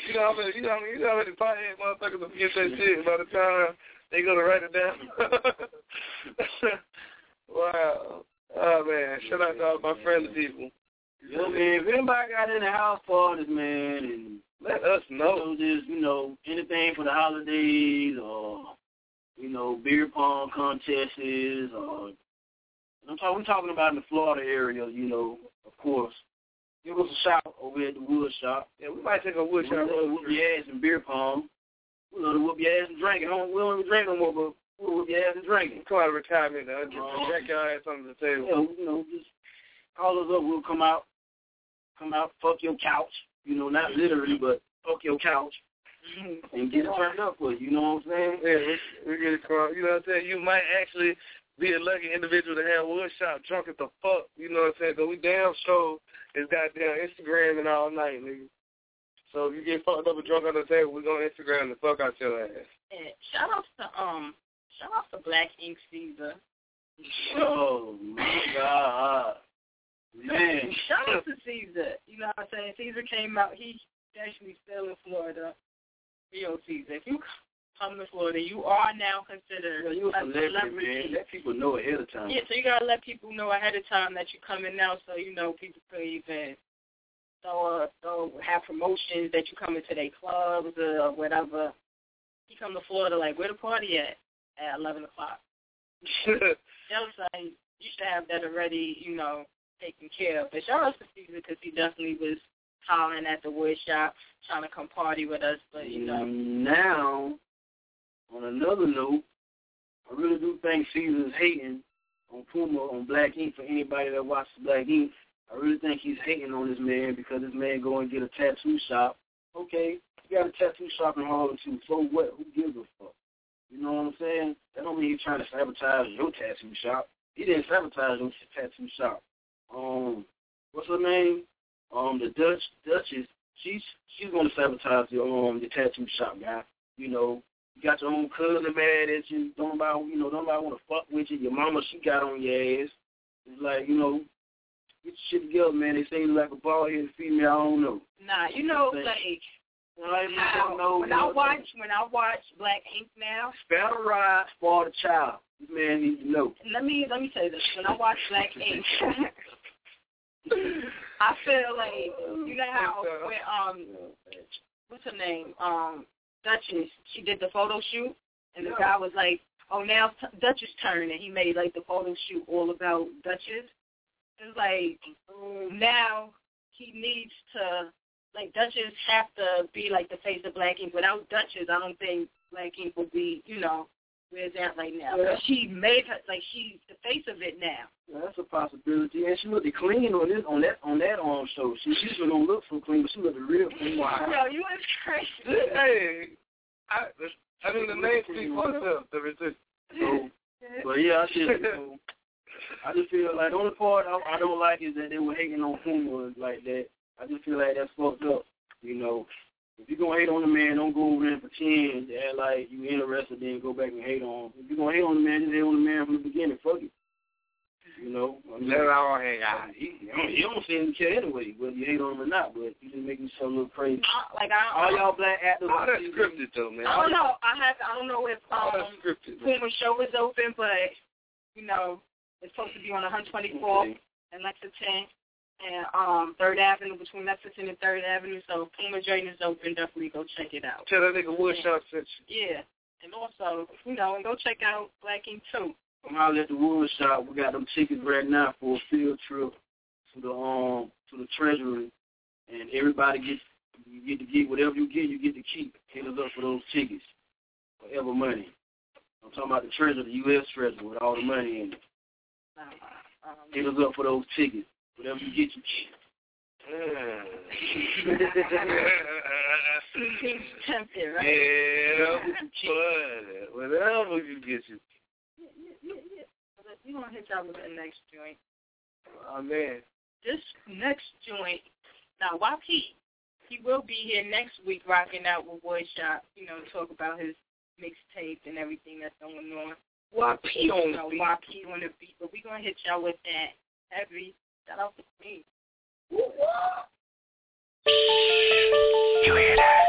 you know how many, you know how many, you know how many pothead motherfuckers will get that shit by the time they go to write it down. wow. Oh man, shout out to all my friendly people. Yeah, man. If anybody got any house parties, man, and Let us know. know just you know anything for the holidays or you know beer pong contests or I'm talking. We're talking about in the Florida area, you know, of course. Give us a shout over at the wood shop. Yeah, we might take a wood shop road whoop your ass and beer pong. We to whoop your ass and drink. it. Don't, we don't even drink no more, but we'll whoop your ass and drink. it. Come out of retirement now. Just Uh-huh. jack your ass under the table. Yeah, you know, just call us up. We'll come out, come out, fuck your couch. You know, not literally, but fuck your couch and get it turned up for you. You know what I'm saying? Yeah, we, we get it crunk. You know what I'm saying? You might actually be a lucky individual to have wood shop drunk at the fuck. You know what I'm saying? Because we damn sure It's goddamn Instagram and all night, nigga. So if you get fucked up and drunk on the table, we're gonna Instagram the fuck out your ass. And shout out to um, shout out to Black Ink Caesar. Oh my God, man! shout out to Caesar. You know what I'm saying? Caesar came out. He actually still in Florida. Rio Caesar. If you come to Florida, you are now considered you a a celebrity, celebrity. Let people know ahead of time. Yeah, so you gotta let people know ahead of time that you're coming now, so you know people could even throw uh, a, throw have promotions that you come into their clubs or whatever. You come to Florida, like where the party at? At eleven o'clock. Just like you should have that already, you know, taken care of. But shout out to Caesar because he definitely was hollering at the wood shop, trying to come party with us. But you know, mm, Now, on another note, I really do think Caesar's hating on Puma on Black Ink. For anybody that watches Black Ink, I really think he's hating on this man because this man go and get a tattoo shop. Okay, you got a tattoo shop in Harlem too. So what? Who gives a fuck? You know what I'm saying? That don't mean he's trying to sabotage your tattoo shop. He didn't sabotage your tattoo shop. Um, what's her name? Um, the Dutch Duchess. She's she's gonna sabotage your um your tattoo shop, guy. You know, you got your own cousin mad at you. Don't nobody you know don't nobody want to fuck with you. Your mama she got on your ass. It's like you know, get your shit together, man. They say you like a bald headed female. I don't know. nah, you know, like you how, don't know, when I watch when I watch Black Ink now, Spare the ride, spoil the child. This man needs to know. let me let me tell you this. When I watch Black Ink, I feel like you know how when um what's her name um Duchess she did the photo shoot and the Yeah. guy was like oh now t- Duchess turn and he made like the photo shoot all about Duchess. It's like mm. now he needs to like Duchess have to be like the face of Black Ink. Without Duchess, I don't think Black Ink would be you know where it's at right now. Yeah. She made her like she's the face of it now. Yeah, that's a possibility. And she looked clean on this on that on that arm show. She usually don't look so clean, but she looked real clean. Yo, you was crazy. hey, I, I mean the name speaks for itself. The resistance. So, but yeah, I just you I just feel like the only part I, I don't like is that they were hating on Puma like that. I just feel like that's fucked up. You know, if you're gonna hate on the man, don't go over there and pretend to act like you interested, then go back and hate on him. If you're gonna hate on the man, just hate on the man from the beginning. Fuck it. You know, I mean, Let our hang out. He, I mean, he don't seem to care anyway, whether you hate on him or not. But you just make yourself look crazy. I, like I, All y'all black actors. All that's scripted though, man. I don't know. I have. I don't know if All that's um scripted. man. Puma show is open, but you know it's supposed to be on 124th and Lexington and um Third Avenue between Lexington and Third Avenue. So Puma joint is open. Definitely go check it out. Tell that nigga Woodshop sent you. Yeah, and also you know and go check out Black Ink too. Come out at the wood shop. We got them tickets right now for a field trip to the um to the treasury, and everybody gets you get to get whatever you get, you get to keep. Hit us up for those tickets, whatever money. I'm talking about the treasury, the U.S. treasury with all the money in it. Um, Hit us up for those tickets. Whatever you get, you tempted, right? yeah, but whatever you get you. Yeah, yeah, yeah, yeah. We gonna hit y'all with the next joint. Oh man. This next joint, now YP, he will be here next week rocking out with Woodshop, you know, talk about his mixtape and everything that's going on. YP on the beat. YP on the beat, but we gonna hit y'all with that heavy. Shout out to Queen. You hear that?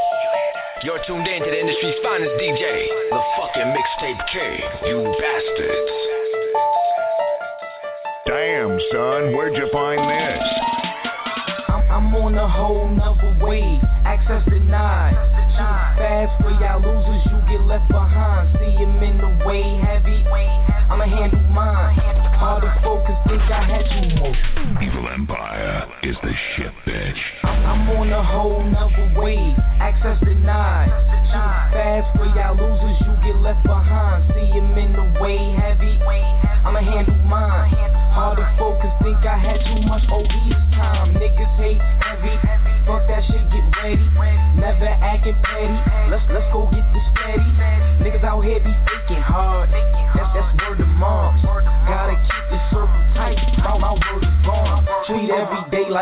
You're tuned in to the industry's finest DJ, the fucking mixtape king, you bastards. Damn, son, where'd you find this? I'm, I'm on a whole nother wave. Access denied. Too fast for y'all losers, you get left behind. See him in the way heavy. I'ma handle mine. Hard to focus, think I had too much. Evil Empire is the shit, bitch. I'm, I'm on a whole nother wave. Access denied. Too fast for y'all losers, you get left behind. See him in the way heavy. I'ma handle mine. Hard to focus, think I had too much this time. Niggas hate heavy. Fuck that shit, get ready. Never acting petty. Let's let's go get this steady. Niggas out here be thinking hard.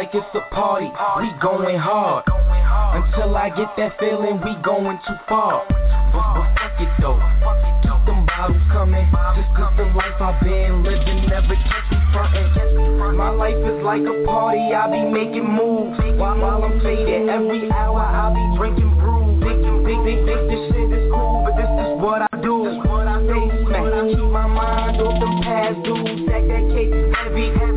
Like it's a party. We going hard. Until I get that feeling, we going too far. But, but fuck it though. Keep them bottles coming. Just cause the life I've been living never catch me frontin'. My life is like a party, I be making moves. While, I'm faded, every hour I be drinking brew. Think, think, think, think this shit is cool, but this is what I do. Stay smack, keep my mind off them past dudes. Stack that cake heavy,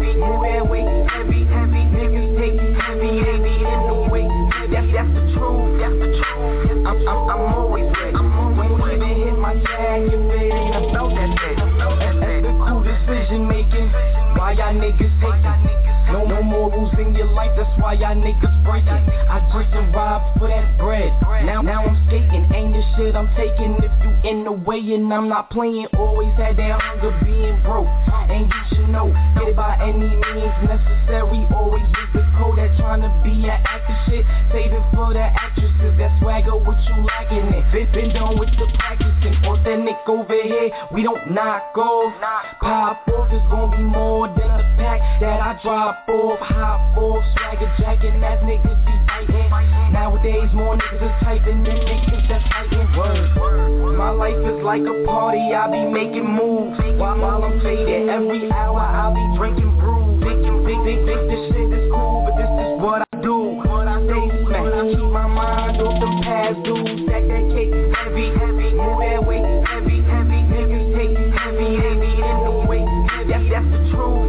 That's the truth, that's the truth. I'm I'm, I'm always ready. When you even hit my tag, if it ain't about that. That's, that's the cool decision making. Why y'all niggas hating? No, no more rules in your life, that's why y'all niggas breaking. I just rob for that bread. Now, now I'm skating, ain't the shit I'm taking. If you in the way and I'm not playing, always had that hunger being broke. And you should know, get it by any means necessary. Always use the code that trying to be an actor shit. Save it for the actresses, that swagger, what you lacking it. Been, been done with the practicing, authentic over here. We don't knock off. Pop off is gonna be more than a pack that I drop off. Hop off, swagger jacking, as niggas be biting. Nowadays, more niggas is typing than niggas that's fighting. Word. My life is like a party, I be making moves. While, while I'm faded, every hour I be drinking brews. Think, think, think, think this shit is cool, but this is what I do. Stay smack, keep my mind off them past dudes. Stack that cake heavy, heavy, move that weight heavy, heavy. Niggas take heavy, heavy in the weight. The truth, that's the truth.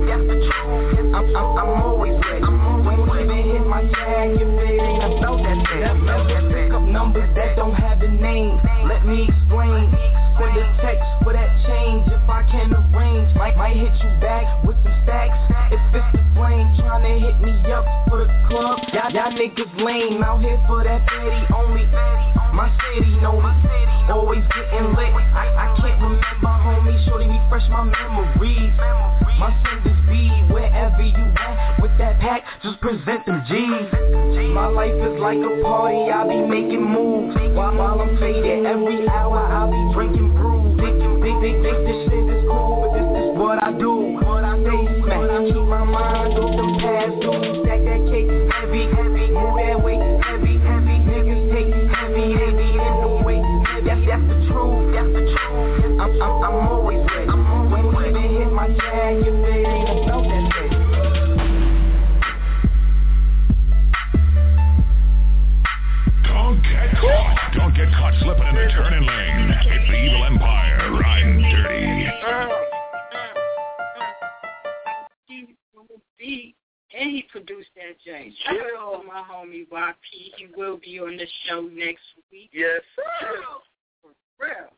I'm, I'm, I'm always ready. When you even hit my tag, if it ain't that numbers that don't have name. Let me explain. Send a text for that change if I can arrange. Might, hit you back with some stacks. If it's the hit me up for the club. Y'all, niggas lame out here for that petty only. My city know me. Always getting lit. I, I can't remember. Shorty refresh my memories. My senders be wherever you at with that pack. Just present them G's. My life is like a party. I be making moves while, I'm faded. Every hour I be drinking brews. Think, think, think, think this shit is cool, but this is what I do. Stay smack, keep my mind off them past. Stack that cake heavy, heavy, move that weight truth. I'm I'm, I'm always ready. When you hit my tag, if it ain't about that shit. Don't get caught. Don't get caught slipping in the turning lane. It's the Evil Empire riding dirty. He and he produced that joint. Shout out to my homie YP. He will be on the show next week. Yes, sir. For real.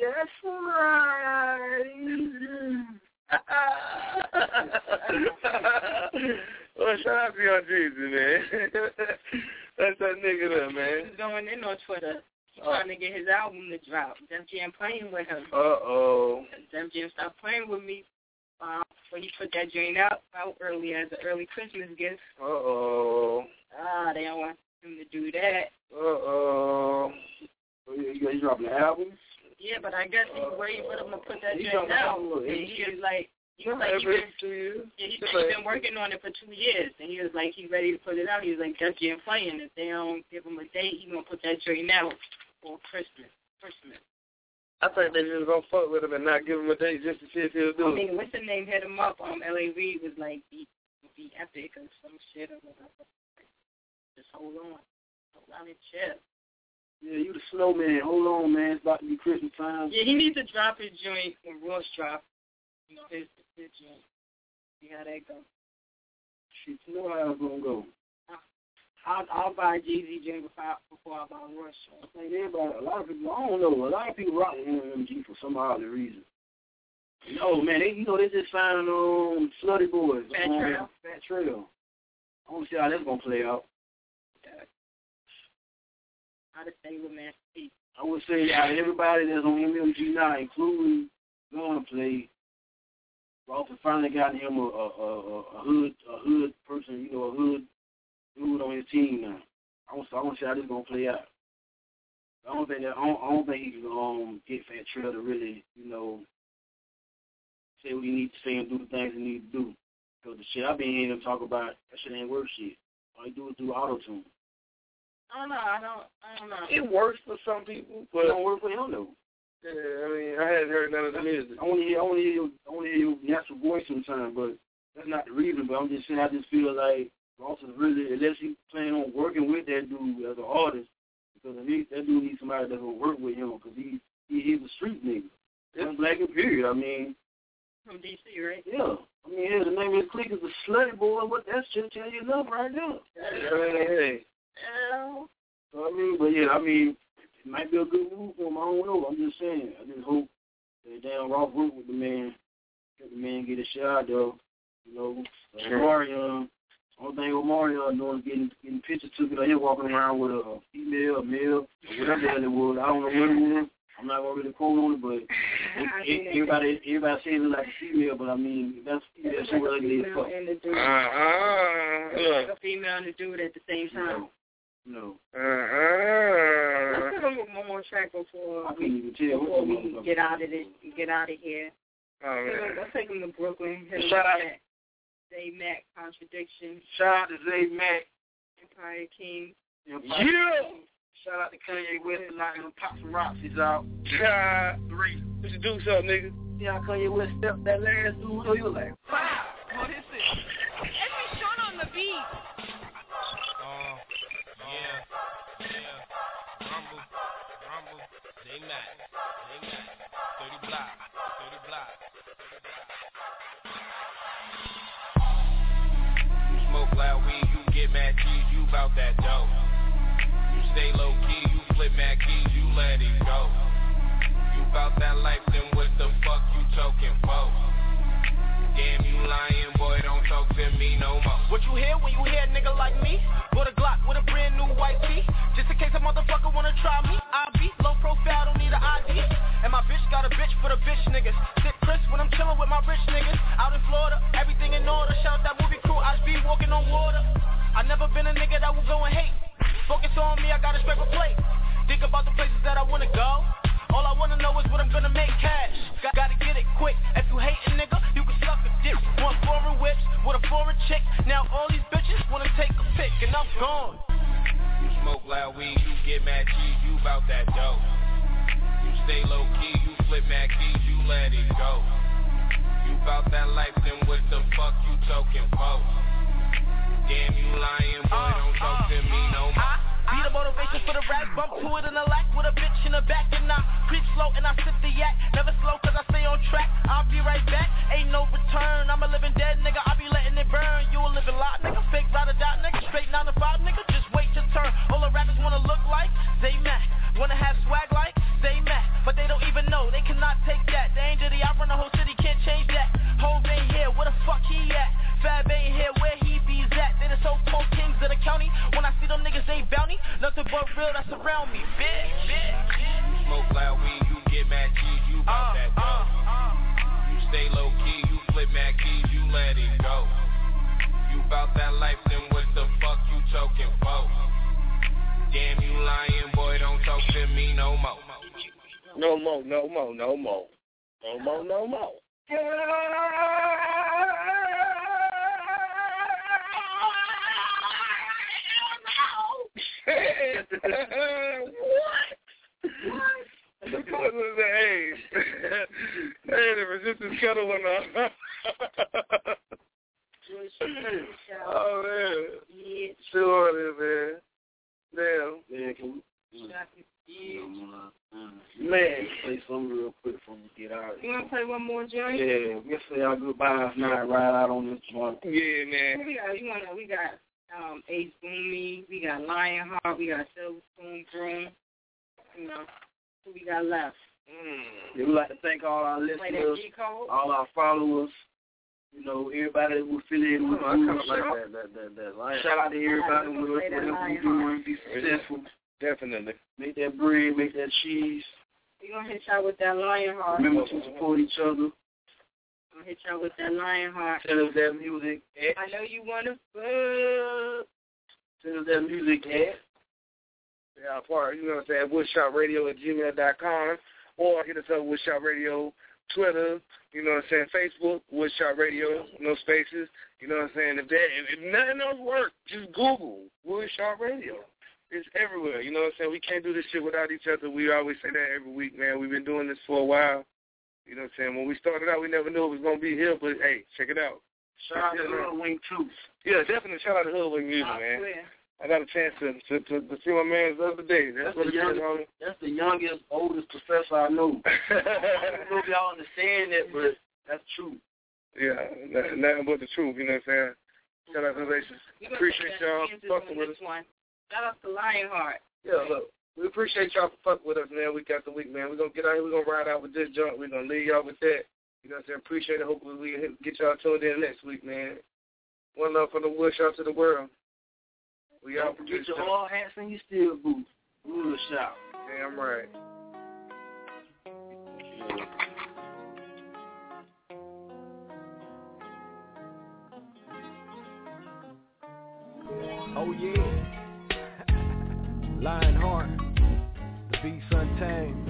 That's right. well, shout out to Young Jeezy, man. That's that nigga there, man. He's going in on Twitter. He's trying to get his album to drop. Def Jam playing with him. Uh-oh. Def Jam stopped playing with me. Um, so he put that joint out, out early as an early Christmas gift. Uh-oh. Ah, they don't want him to do that. Uh-oh. You, yeah, you guys dropping the album? Yeah, but I guess he waiting for them to put that joint out. And he- was like, he was like, he been, yeah, he said he's been working on it for two years, and he was like, he's ready to put it out. He was like, Def Jam playing. If they don't give him a date, he gonna put that joint out for Christmas. Christmas. I think they just gonna fuck with him and not give him a date just to see if he'll do it. I mean, what's the name? Hit him up. Um, L.A. Reid was like, be, be epic or some shit or whatever. Just hold on. Hold on and chill. Yeah, you the snowman. Hold on, man. It's about to be Christmas time. Yeah, he needs to drop his joint when Ross drop. You know, his, his joint. See how that go. Shit, you know how it's gonna go. I'll, I'll buy Jeezy joint before, before I buy joint. Like everybody, a lot of people, I don't know, a lot of people rock MMG for some odd reason. No, man, they, you know, they just signed on Slutty Boyz. Fat on Trail. Fat Trel. I to see how that's gonna play out. Stay with Master P. I would say of everybody that's on MMG now, including Gunplay, Ralph finally got him a, a, a, a hood a hood person, you know, a hood dude on his team now. I want to see how this gonna play out. I don't think that I don't, I don't think he can um get Fat Trel to really, you know, say what he needs to say and do the things he needs to do. Because the shit I've been hearing them talk about, that shit ain't worth shit. All you do is do auto tune. I don't know. I don't. I don't know. It works for some people, but It don't work for him though. yeah, I mean, I hadn't heard none of the music. I want to hear, your, I want to hear your natural voice sometimes, but that's not the reason. But I'm just saying, I just feel like Ross is really, unless he plan on working with that dude as an artist, because he, that dude needs somebody that's gonna work with him, because he, he he's a street nigga. That's black and period. I mean, From DC, right? yeah. I mean, yeah, the name of his clique is the Slutty Boy. What that shit tell you enough right there. Hey, hey. Oh. So, I mean, but yeah, I mean, it might be a good move for him. I don't know. I'm just saying. I just hope that damn Ross work with the man. Let the man get a shot though. You know, like Sure. Mario. Uh, Only thing with Mario uh, doing is getting getting pictures took it. He walking around with a female, a male, or whatever the hell it was. I don't know what it was. I'm not gonna really quote on it, but it, it, everybody everybody saying it like a female. But I mean, if that's female. She was ugly as Female fuck. and the dude. Uh-uh. Like a female and a dude at the same time. No. Uh-uh. Let's put on one more track before we couldn't even tell before we motherfucker- get out of this. Get out of here. Let's take him to Brooklyn. Shout out. with that Mac contradiction. Shout out to Zay Mack. Empire King. Yeah. Shout out to Kanye West and knocking them pop some rocks. He's out. God. Three. What you do something, nigga? See how Kanye West stepped that last dude? So he was like, What is it? Every shot on the beat. Yeah, yeah. Rumble, rumble. They mad, they mad. 30 block, 30 block. You smoke loud weed, you get mad cheese, you bout that dough. You stay low key, you flip mad keys, you let it go. You bout that life, then what the fuck you talking for? Damn, you lying, boy, don't talk to me no more. What you hear when you hear a nigga like me? With a Glock, with a brand new white tee. Just in case a motherfucker wanna try me, I be low profile, don't need an ID. And my bitch got a bitch for the bitch niggas. Sit Chris when I'm chillin' with my rich niggas. Out in Florida, everything in order. Shout out that movie crew, I be walking on water. I never been a nigga that will go and hate. Focus on me, I gotta scrape a plate. Think about the places that I wanna go. All I wanna know is what I'm gonna make cash. Got, gotta get it quick. If you hate a nigga, you can suck a dick. Want foreign whips with a foreign chick. Now all these bitches wanna take a pic, and I'm gone. You smoke loud weed, you get mad cheese, you bout that dough. You stay low key, you flip mad keys, you let it go. You bout that life, then what the fuck you talking for? Damn, you lying, boy, uh, don't talk uh, to me no more. Uh, Be the motivation for the rap, bump to it in the lack with a bitch in the back and I creep slow and I sip the yak. Never slow cause I stay on track. I'll be right back, ain't no return. I'm a living dead nigga, I be letting it burn. You a living lot nigga, fake ride or die nigga, straight 9 to 5 nigga, just wait your turn. All the rappers wanna look like they Mac, wanna have swag like they Mac, but they don't even know, they cannot take that. The angel, the I run the whole bounty. Nothing but real that's around me, bitch, bitch. You smoke loud weed, you get mad cheese, you uh, bout that uh, dough. You stay low key, you flip mad keys, you let it go. You bout that life, then what the fuck you talking for? Damn, you lying, boy, don't talk to me no more. No more, no more, no more. No more, no more. what? What was the hey? hey, the resistance kettle went off. oh man. Yeah. Sure, man. Damn. man, can Yeah. we, man, play something real quick before we get out. You wanna play one more joint? Yeah, we'll say our goodbyes now ride out on this joint. Yeah, man. We got you wanna we got um Ace Boomy, we got Lionheart, we got Silver Spoon Broom. You know, who we got left? Yeah, we'd like to thank all our listeners, all our followers, you know, everybody that will fill in with Oh, I kinda like that, that, that, that line. Shout out to everybody Play with us, that whatever we Lionheart. doing, be successful. Definitely. Make that bread, make that cheese. We gonna hit y'all with that Lionheart. Remember to support each other. Gonna hit y'all with that Lionheart. Send us that music at, I know you wanna fuck. send us that music at Yeah, part, you know what I'm saying, woodshopradio at gmail.com or hit us up woodshopradio Twitter, you know what I'm saying, Facebook, Woodshop Radio, no spaces. You know what I'm saying? If that if, if nothing else works, just Google Woodshop Radio. It's everywhere. You know what I'm saying? We can't do this shit without each other. We always say that every week, man. We've been doing this for a while. You know what I'm saying? When we started out, we never knew it was gonna be here, but hey, check it out. Shout out to Hoodwink too. Yeah, definitely shout out to Hoodwink Music, man. I got a chance to to, to, to see my man the other day. That's, That's what the it is, youngest, homie. that's the youngest, oldest professor I know. I don't know if y'all understand that, but that's true. Yeah, n- nothing but the truth. You know what I'm saying? Shout out to Relations. Appreciate y'all fucking with us. One. Shout out to Lionheart. Yeah, look, we appreciate y'all for fucking with us, man. Week after week, man. We're gonna get out here. We're gonna ride out with this joint. We're gonna leave y'all with that. You know what I'm saying? Appreciate it. Hopefully we get y'all tuned in next week, man. One love from the woodshop to the world. We out. Get your all hats and your steel boots. Wood shop. Damn right. Oh yeah. Beast untamed.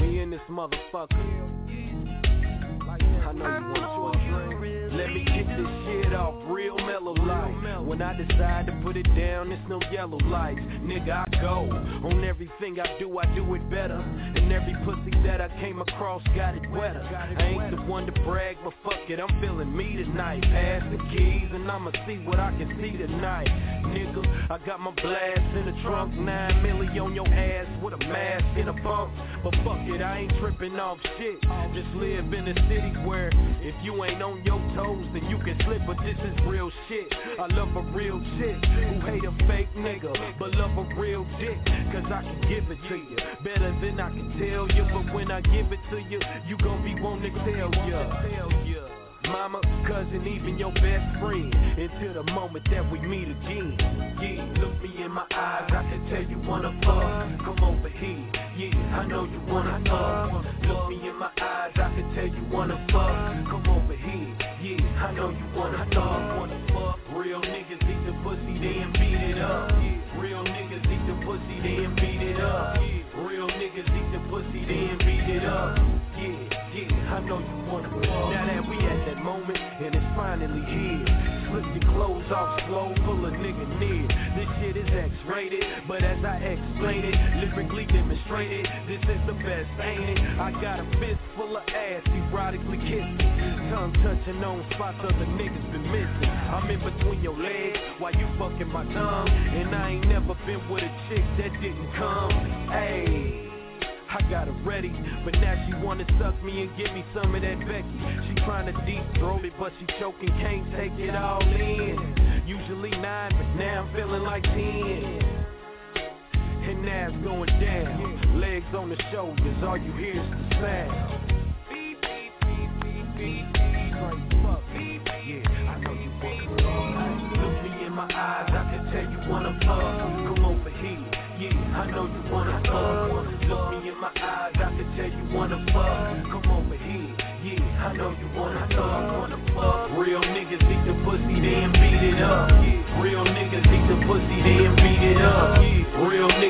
We in this motherfucker. I know you want to drink. Let me get this shit off real mellow light. When I decide to put it down, it's no yellow lights. Nigga, go. On everything I do, I do it better. And every pussy that I came across got it wetter. I ain't the one to brag, but fuck it, I'm feeling me tonight. Pass the keys and I'ma see what I can see tonight. Nigga, I got my blast in the trunk, nine milli on your ass with a mask and a bump. But fuck it, I ain't tripping off shit. Just live in a city where if you ain't on your toes, then you can slip. But this is real shit. I love a real chick who hate a fake nigga, but love a real dick. Cause I can give it to you better than I can tell you. But when I give it to you, you gon' be wanting to tell ya. Mama, cousin, even your best friend Until the moment that we meet again Yeah, look me in my eyes, I can tell you wanna fuck Come over here, yeah, I know you wanna fuck Look me in my eyes, I can tell you wanna fuck Come over here, yeah, I know you wanna fuck Wanna fuck, real niggas eat the pussy, then beat it up then beat it up. Real niggas eat the pussy, then beat it up. Yeah, yeah, I know you wanna fuck. Now that we at that moment, and it's finally here. Slip your clothes off slow, pull a nigga near X-rated, but as I explain it Lyrically demonstrated, this is the best, ain't it? I got a fist full of ass, erotically kissing Tongue touching on spots other niggas been missing I'm in between your legs, while you fucking my tongue And I ain't never been with a chick that didn't come Ayy I got her ready, but now she wanna suck me and give me some of that Becky. She trying to deep throat it, but she choking, can't take it all in. Usually nine, but now I'm feeling like ten. And now it's going down. Legs on the shoulders, all you hear is the sound. Yeah, I know you want to Look me in my eyes, I can tell you wanna fuck.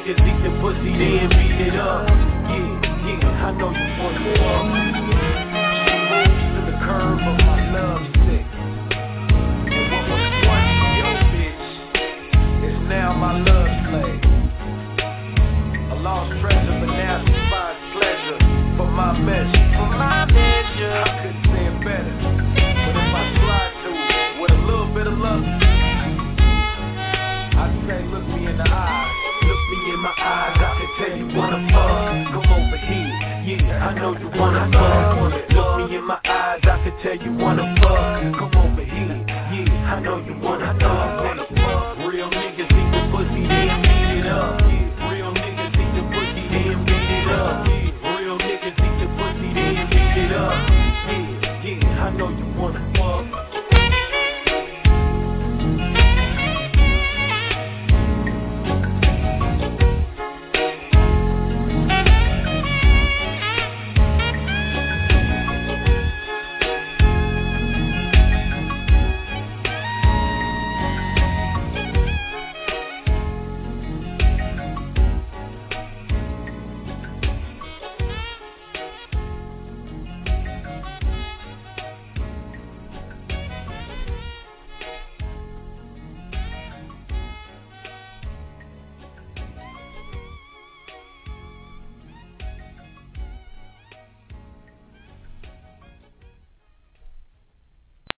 Niggas eat the pussy, then beat it up. Yeah, yeah, I know you wanna fuck. She moves to the curve of my love stick. And what was once your bitch is now my love slave. A lost treasure, but now she finds pleasure for my measure. wanna fuck. Look me in my eyes, I can tell you wanna fuck. Come over here, yeah, I know you wanna fuck.